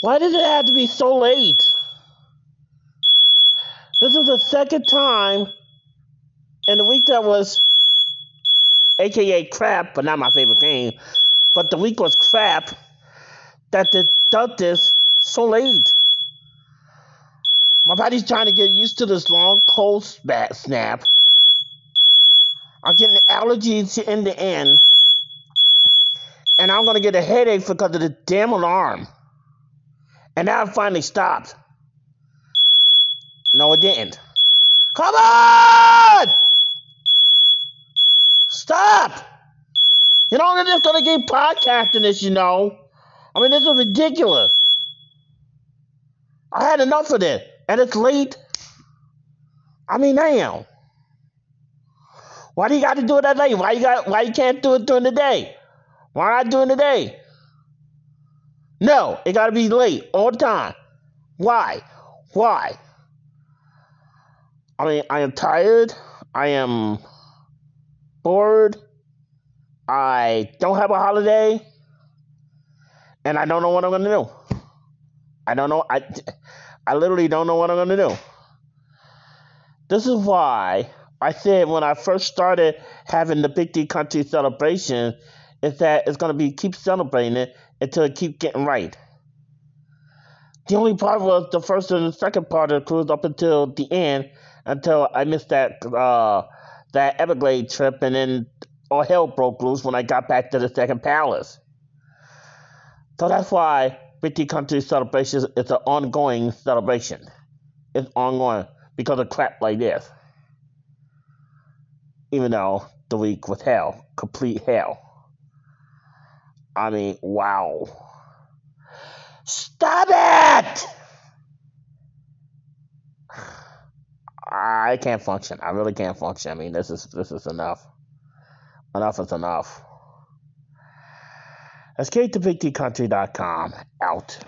Why did it have to be so late? This is the second time in the week that was aka crap, but not my favorite game. But the week was crap that they did this so late. My body's trying to get used to this long cold snap. I'm getting allergies in the end. And I'm to get a headache because of the damn alarm. And now it finally stopped. No, it didn't. Come on! Stop! You know, they're just going to keep podcasting this, you know. I mean, this is ridiculous. I had enough of this. And it's late. I mean, damn. Why do you got to do it at night? Why you got? Why you can't do it during the day? Why not during the day? No, it got to be late all the time. Why? Why? I mean, I am tired. I am bored. I don't have a holiday, and I don't know what I'm gonna do. I don't know. I, I literally don't know what I'm gonna do. This is why I said when I first started having the Big D Country celebration, is that it's gonna be keep celebrating it until it keep getting right. The only part was the first and the second part of the cruise up until the end, until I missed that uh, that Everglade trip, and then all hell broke loose when I got back to the second palace. So that's why Big D Country celebration is an ongoing celebration. It's ongoing because of crap like this even though the week was hell, complete hell. I mean, wow. Stop it! I can't function. I really can't function. I mean, this is this is enough. Enough is enough. Escape to BigDCountry.com. Out.